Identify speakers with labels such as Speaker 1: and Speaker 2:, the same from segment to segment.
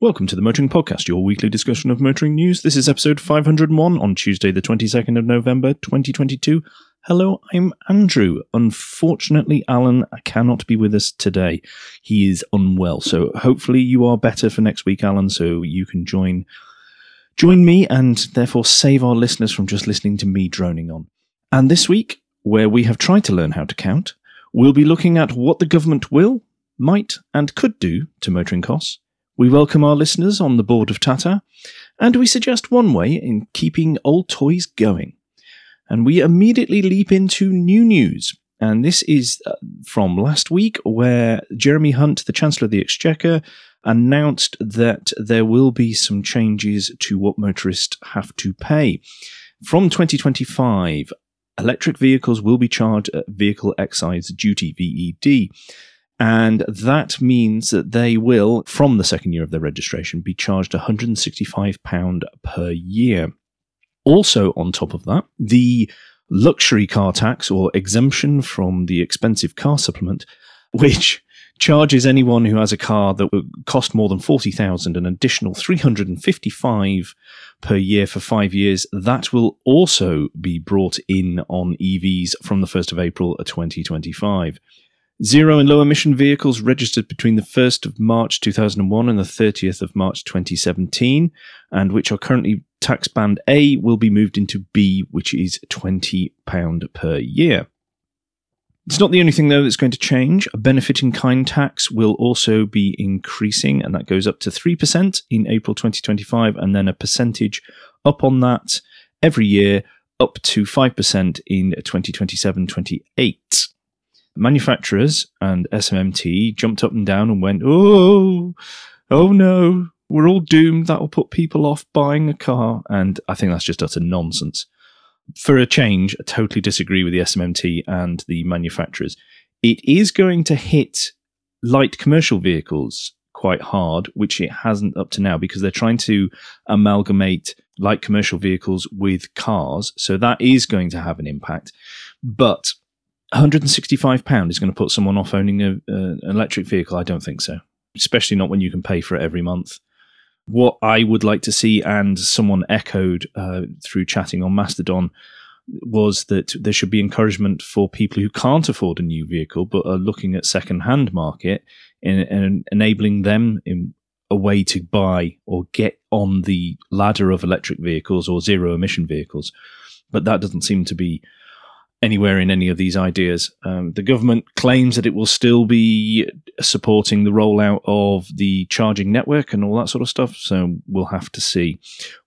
Speaker 1: Welcome to the Motoring Podcast, your weekly discussion of motoring news. This is episode 501 on Tuesday, the 22nd of November, 2022. Hello, I'm Andrew. Unfortunately, Alan cannot be with us today. He is unwell, so hopefully you are better for next week, Alan, so you can join join me and therefore save our listeners from just listening to me droning on. And this week, where we have tried to learn how to count, we'll be looking at what the government will, might, and could do to motoring costs we welcome our listeners on the board of Tata, and we suggest one way in keeping old toys going. And we immediately leap into new news. And this is uh, from last week, where Jeremy Hunt, the Chancellor of the Exchequer, announced that there will be some changes to what motorists have to pay. From 2025, electric vehicles will be charged at vehicle excise duty, VED. And that means that they will, from the second year of their registration, be charged £165 per year. Also, on top of that, the luxury car tax or exemption from the expensive car supplement, which charges anyone who has a car that would cost more than 40,000 an additional 355 per year for 5 years that will also be brought in on EVs from the 1st of April uh, 2025 Zero and low emission vehicles registered between the 1st of March 2001 and the 30th of March 2017, and which are currently tax band A, will be moved into B, which is £20 per year. It's not the only thing, though, that's going to change. A benefit in kind tax will also be increasing, and that goes up to 3% in April 2025, and then a percentage up on that every year up to 5% in 2027 28 manufacturers and SMMT jumped up and down and went, oh, oh no, we're all doomed. That will put people off buying a car. And I think that's just utter nonsense. For a change, I totally disagree with the SMMT and the manufacturers. It is going to hit light commercial vehicles quite hard, which it hasn't up to now because they're trying to amalgamate light commercial vehicles with cars. So that is going to have an impact. But 165 pound is going to put someone off owning a, an electric vehicle. I don't think so, especially not when you can pay for it every month. What I would like to see, and someone echoed uh, through chatting on Mastodon, was that there should be encouragement for people who can't afford a new vehicle but are looking at second-hand market and enabling them in a way to buy or get on the ladder of electric vehicles or zero emission vehicles. But that doesn't seem to be anywhere in any of these ideas. Um, the government claims that it will still be supporting the rollout of the charging network and all that sort of stuff. So we'll have to see.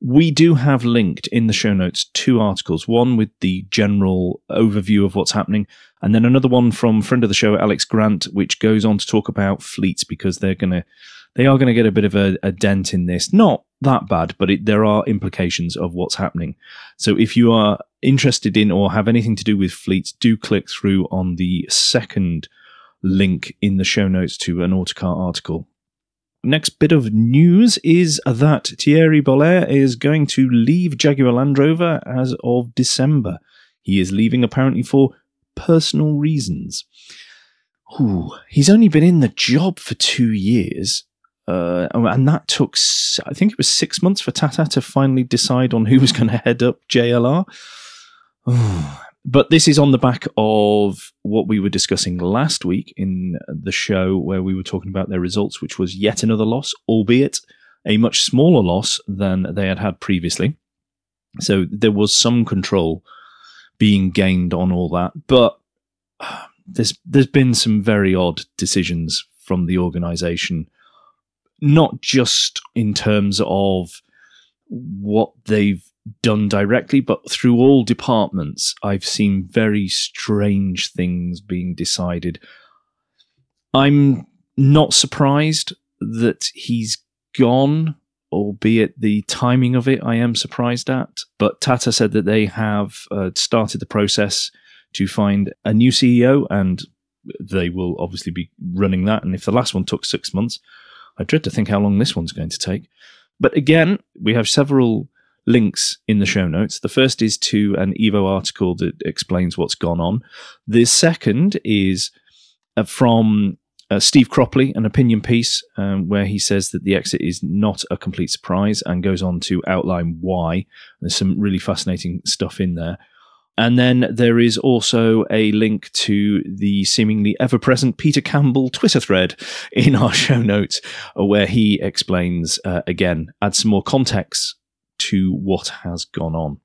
Speaker 1: We do have linked in the show notes two articles one with the general overview of what's happening, and then another one from friend of the show, Alex Grant, which goes on to talk about fleets because they're going to. They are going to get a bit of a, a dent in this. Not that bad, but it, there are implications of what's happening. So if you are interested in or have anything to do with fleets, do click through on the second link in the show notes to an Autocar article. Next bit of news is that Thierry Bolloré is going to leave Jaguar Land Rover as of December. He is leaving apparently for personal reasons. Ooh, he's only been in the job for two years, uh, and that took, I think it was six months for Tata to finally decide on who was going to head up JLR. but this is on the back of what we were discussing last week in the show where we were talking about their results, which was yet another loss, albeit a much smaller loss than they had had previously. So there was some control being gained on all that, but there's there's been some very odd decisions from the organization not just in terms of what they've done directly, but through all departments, I've seen very strange things being decided. I'm not surprised that he's gone, albeit the timing of it I am surprised at. But Tata said that they have uh, started the process to find a new CEO, and they will obviously be running that. And if the last one took six months, I dread to think how long this one's going to take. But again, we have several links in the show notes. The first is to an Evo article that explains what's gone on. The second is uh, from uh, Steve Cropley, an opinion piece um, where he says that the exit is not a complete surprise and goes on to outline why. There's some really fascinating stuff in there. And then there is also a link to the seemingly ever present Peter Campbell Twitter thread in our show notes, uh, where he explains, uh, again, adds some more context to what has gone on.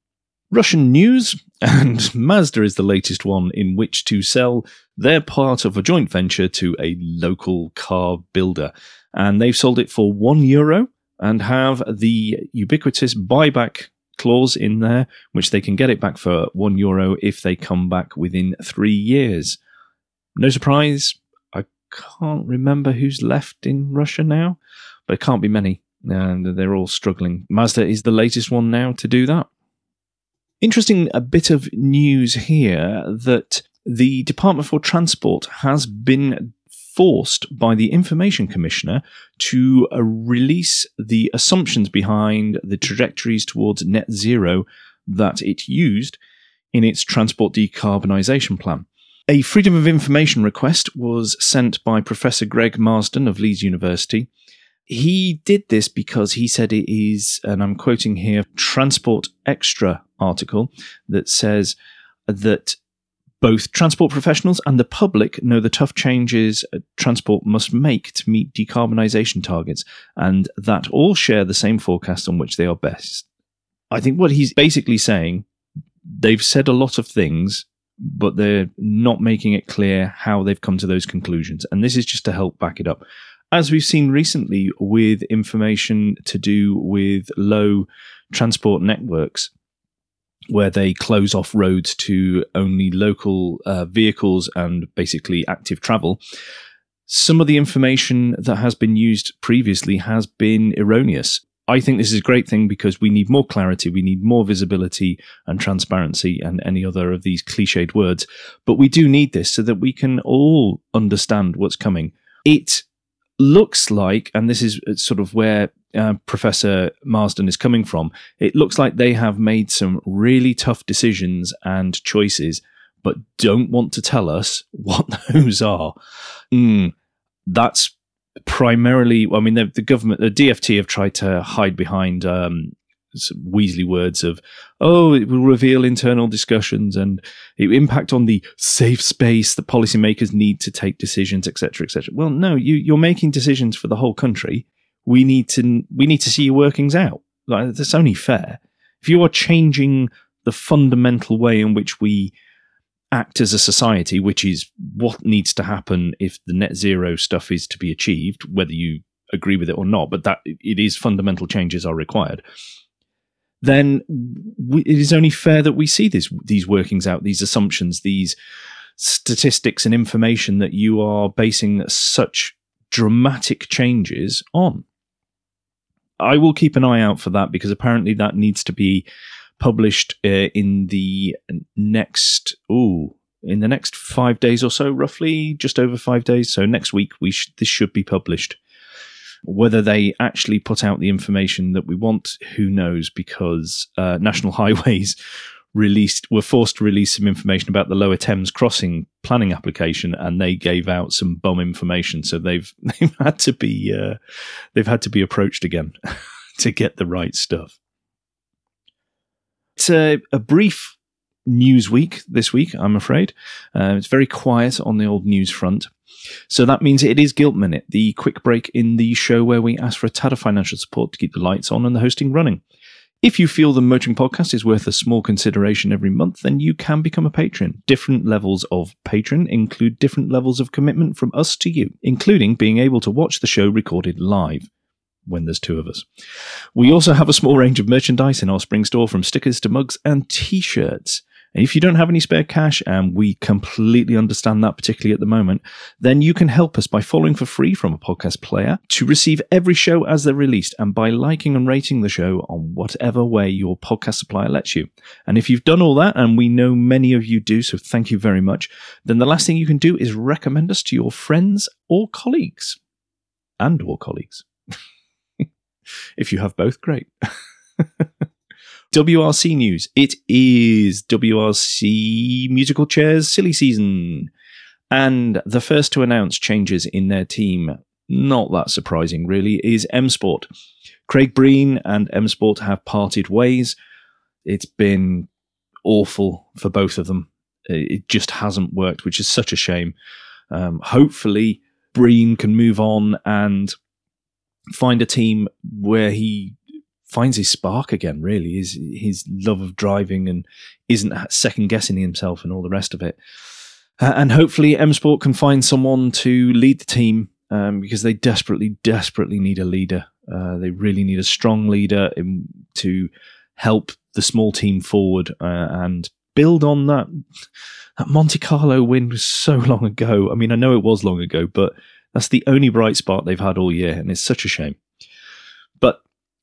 Speaker 1: Russian news, and Mazda is the latest one in which to sell their part of a joint venture to a local car builder. And they've sold it for one euro and have the ubiquitous buyback clause in there, which they can get it back for one euro if they come back within three years. No surprise, I can't remember who's left in Russia now, but it can't be many. And they're all struggling. Mazda is the latest one now to do that. Interesting a bit of news here that the Department for Transport has been forced by the Information Commissioner to uh, release the assumptions behind the trajectories towards net zero that it used in its transport decarbonisation plan. A Freedom of Information request was sent by Professor Greg Marsden of Leeds University. He did this because he said it is, and I'm quoting here, Transport Xtra article that says that both transport professionals and the public know the tough changes uh, transport must make to meet decarbonisation targets, and that all share the same forecast on which they are best. I think what he's basically saying, they've said a lot of things, but they're not making it clear how they've come to those conclusions. And this is just to help back it up. As we've seen recently with information to do with low transport networks, where they close off roads to only local uh, vehicles and basically active travel. Some of the information that has been used previously has been erroneous. I think this is a great thing because we need more clarity, we need more visibility and transparency, and any other of these cliched words. But we do need this so that we can all understand what's coming. It looks like, and this is sort of where uh, Professor Marsden is coming from, it looks like they have made some really tough decisions and choices, but don't want to tell us what those are. Mm, that's primarily, I mean, the, the, government, the DFT have tried to hide behind um, Weasley words of, oh, it will reveal internal discussions and it impact on the safe space that policymakers need to take decisions, etc., etc. Well, no, you, you're making decisions for the whole country we need to we need to see your workings out. Like that's only fair. If you are changing the fundamental way in which we act as a society, which is what needs to happen if the net zero stuff is to be achieved, whether you agree with it or not, but that it is fundamental changes are required. Then we, it is only fair that we see this, these workings out, these assumptions, these statistics and information that you are basing such dramatic changes on. I will keep an eye out for that because apparently that needs to be published uh, in the next oh in the next five days or so, roughly just over five days. So next week we sh- this should be published. Whether they actually put out the information that we want, who knows? Because uh, National Highways released were forced to release some information about the Lower Thames crossing planning application, and they gave out some bomb information. So they've they've had to be uh, they've had to be approached again to get the right stuff. It's a, a brief news week this week. I'm afraid uh, it's very quiet on the old news front. So that means it is Guilt Minute, the quick break in the show where we ask for a tad of financial support to keep the lights on and the hosting running. If you feel the Motoring Podcast is worth a small consideration every month, then you can become a patron. Different levels of patron include different levels of commitment from us to you, including being able to watch the show recorded live when there's two of us. We also have a small range of merchandise in our spring store from stickers to mugs and t shirts. If you don't have any spare cash, and we completely understand that, particularly at the moment, then you can help us by following for free from a podcast player to receive every show as they're released and by liking and rating the show on whatever way your podcast supplier lets you. And if you've done all that, and we know many of you do, so thank you very much, then the last thing you can do is recommend us to your friends or colleagues. And or colleagues. if you have both, great. WRC news. It is WRC musical chairs silly season. And the first to announce changes in their team, not that surprising really, is M Sport. Craig Breen and M Sport have parted ways. It's been awful for both of them. It just hasn't worked, which is such a shame. Um, hopefully, Breen can move on and find a team where he finds his spark again. Really, his his love of driving and isn't second guessing himself and all the rest of it. Uh, and hopefully, M Sport can find someone to lead the team um, because they desperately, desperately need a leader. Uh, they really need a strong leader in, to help the small team forward uh, and build on that. That Monte Carlo win was so long ago. I mean, I know it was long ago, but that's the only bright spot they've had all year, and it's such a shame.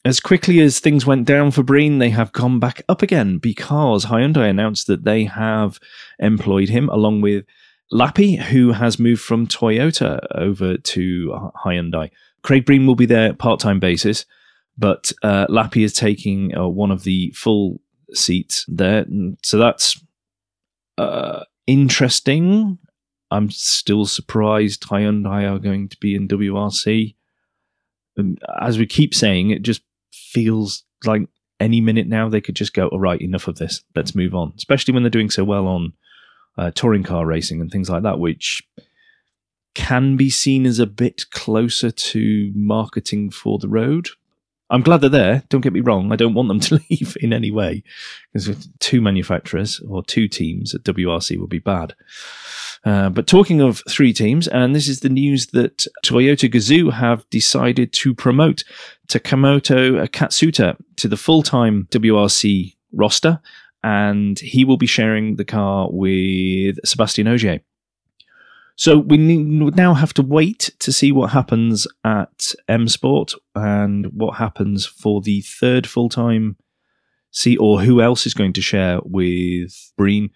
Speaker 1: As quickly as things went down for Breen, they have gone back up again because Hyundai announced that they have employed him along with Lappi, who has moved from Toyota over to Hyundai. Craig Breen will be there part time basis, but uh, Lappi is taking uh, one of the full seats there. So that's uh, interesting. I'm still surprised Hyundai are going to be in WRC. And as we keep saying, it just feels like any minute now they could just go, all right, enough of this. Let's move on. Especially when they're doing so well on uh, touring car racing and things like that, which can be seen as a bit closer to marketing for the road. I'm glad they're there. Don't get me wrong. I don't want them to leave in any way because two manufacturers or two teams at WRC would be bad. Uh, but talking of three teams, and this is the news that Toyota Gazoo have decided to promote Takamoto Katsuta to the full time WRC roster, and he will be sharing the car with Sebastian Ogier. So we now have to wait to see what happens at M Sport and what happens for the third full time seat, or who else is going to share with Breen.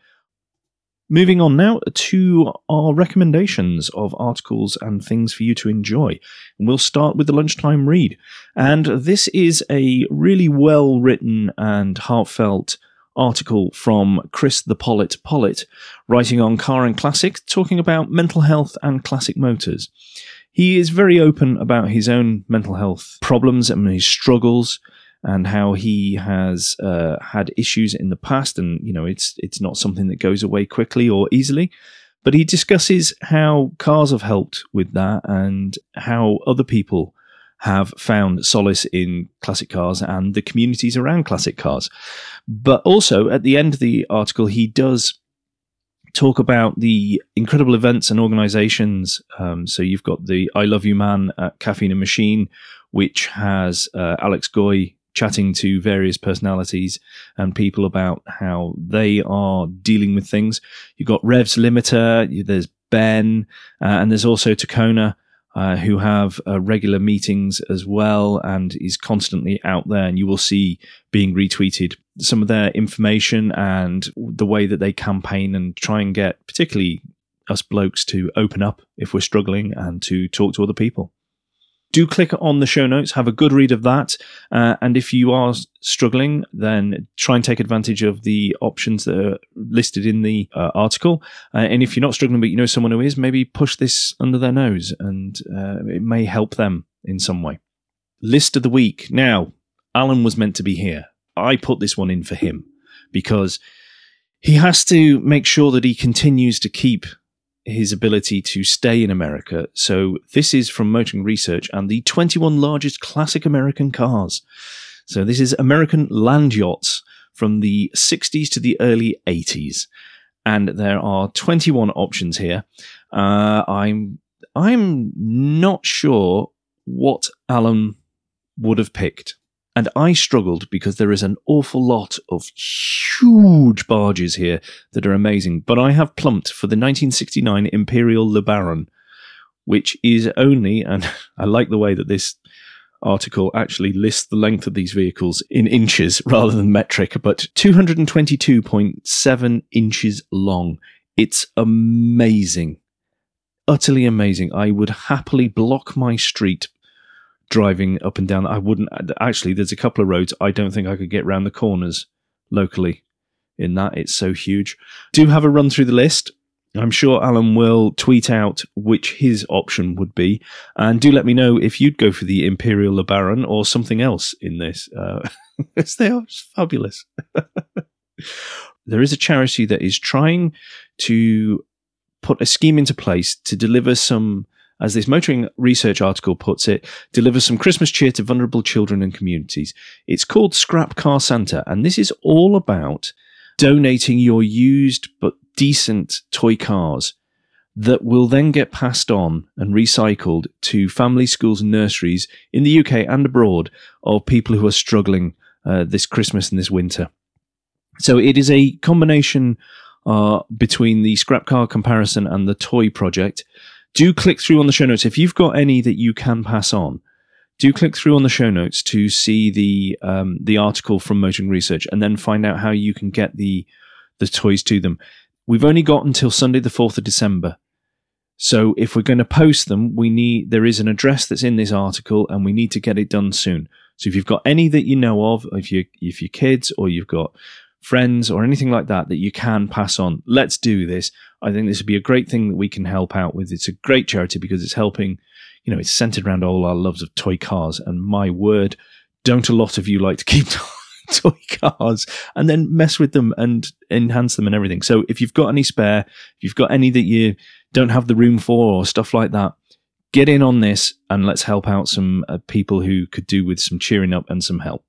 Speaker 1: Moving on now to our recommendations of articles and things for you to enjoy. And we'll start with the lunchtime read. And this is a really well written and heartfelt article from Chris the Pollitt Pollitt, writing on Car and Classic, talking about mental health and classic motors. He is very open about his own mental health problems and his struggles and how he has uh, had issues in the past, and you know it's it's not something that goes away quickly or easily. But he discusses how cars have helped with that, and how other people have found solace in classic cars and the communities around classic cars. But also at the end of the article, he does talk about the incredible events and organizations. Um, so you've got the I Love You Man at Caffeine and Machine, which has uh, Alex Goy chatting to various personalities and people about how they are dealing with things. You've got Revs Limiter, there's Ben, uh, and there's also Takona. Uh, who have uh, regular meetings as well and is constantly out there and you will see being retweeted. Some of their information and the way that they campaign and try and get particularly us blokes to open up if we're struggling and to talk to other people do click on the show notes, have a good read of that. Uh, and if you are struggling, then try and take advantage of the options that are listed in the uh, article. Uh, and if you're not struggling, but you know someone who is, maybe push this under their nose and uh, it may help them in some way. List of the week. Now, Alan was meant to be here. I put this one in for him because he has to make sure that he continues to keep his ability to stay in America. So this is from Motoring Research and the 21 largest classic American cars. So this is American land yachts from the 60s to the early 80s. And there are 21 options here. Uh, I'm I'm not sure what Alan would have picked. And I struggled because there is an awful lot of huge barges here that are amazing. But I have plumped for the 1969 Imperial Le Baron, which is only, and I like the way that this article actually lists the length of these vehicles in inches rather than metric, but 222.7 inches long. It's amazing. Utterly amazing. I would happily block my street driving up and down. I wouldn't actually. There's a couple of roads I don't think I could get round the corners locally. In that, it's so huge. Do have a run through the list. I'm sure Alan will tweet out which his option would be. And do let me know if you'd go for the Imperial LeBaron or something else in this. Uh, they are fabulous. there is a charity that is trying to put a scheme into place to deliver some, as this motoring research article puts it, delivers some Christmas cheer to vulnerable children and communities. It's called Scrap Car Santa, and this is all about donating your used but decent toy cars that will then get passed on and recycled to family schools and nurseries in the UK and abroad of people who are struggling uh, this Christmas and this winter. So it is a combination uh, between the scrap car comparison and the toy project. Do click through on the show notes if you've got any that you can pass on. Do click through on the show notes to see the um, the article from Motoring Research, and then find out how you can get the the toys to them. We've only got until Sunday, the fourth of December. So if we're going to post them, we need there is an address that's in this article, and we need to get it done soon. So if you've got any that you know of, if you if your kids or you've got friends or anything like that that you can pass on, let's do this. I think this would be a great thing that we can help out with. It's a great charity because it's helping, you know, it's centered around all our loves of toy cars. And my word, don't a lot of you like to keep toy cars and then mess with them and enhance them and everything. So if you've got any spare, if you've got any that you don't have the room for or stuff like that, get in on this and let's help out some uh, people who could do with some cheering up and some help.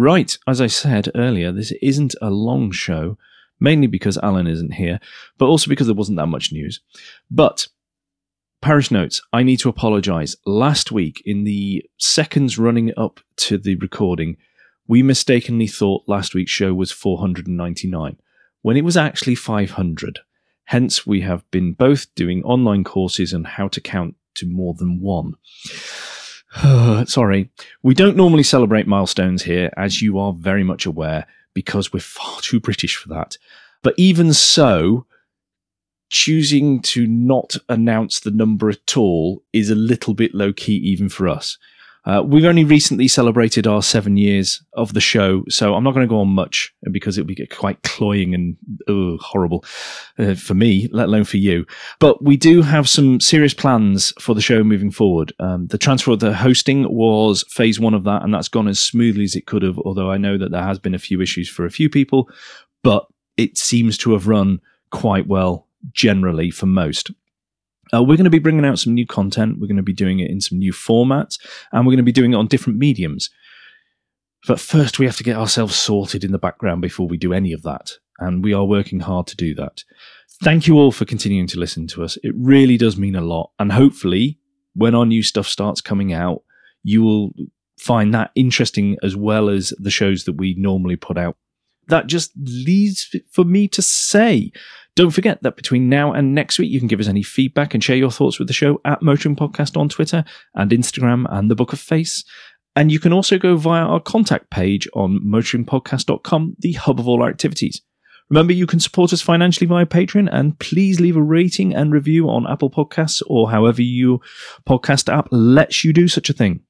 Speaker 1: Right, as I said earlier, this isn't a long show, mainly because Alan isn't here, but also because there wasn't that much news. But Parish notes, I need to apologize. Last week, in the seconds running up to the recording, we mistakenly thought last week's show was 499, when it was actually 500. Hence, we have been both doing online courses on how to count to more than one. Sorry. We don't normally celebrate milestones here, as you are very much aware, because we're far too British for that. But even so, choosing to not announce the number at all is a little bit low key, even for us. Uh, we've only recently celebrated our seven years of the show, so I'm not going to go on much because it would be quite cloying and ugh, horrible uh, for me, let alone for you. But we do have some serious plans for the show moving forward. Um, the transfer of the hosting was phase one of that, and that's gone as smoothly as it could have, although I know that there has been a few issues for a few people, but it seems to have run quite well generally for most. Uh, we're going to be bringing out some new content. We're going to be doing it in some new formats, and we're going to be doing it on different mediums. But first, we have to get ourselves sorted in the background before we do any of that. And we are working hard to do that. Thank you all for continuing to listen to us. It really does mean a lot. And hopefully, when our new stuff starts coming out, you will find that interesting as well as the shows that we normally put out. That just leaves for me to say don't forget that between now and next week, you can give us any feedback and share your thoughts with the show at Motoring Podcast on Twitter and Instagram and the Book of Face. And you can also go via our contact page on motoringpodcast.com, the hub of all our activities. Remember, you can support us financially via Patreon, and please leave a rating and review on Apple Podcasts or however your podcast app lets you do such a thing.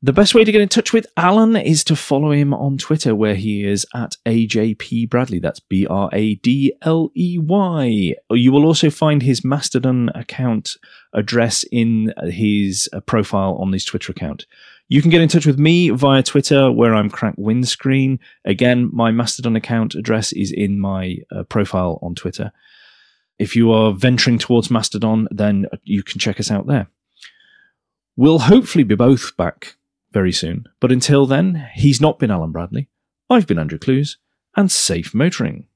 Speaker 1: The best way to get in touch with Alan is to follow him on Twitter, where he is at AJP Bradley. That's B R A D L E Y. You will also find his Mastodon account address in his uh, profile on his Twitter account. You can get in touch with me via Twitter, where I'm Crack Windscreen. Again, my Mastodon account address is in my uh, profile on Twitter. If you are venturing towards Mastodon, then you can check us out there. We'll hopefully be both back very soon. But until then, he's not been Alan Bradley. I've been Andrew Clues, and safe motoring.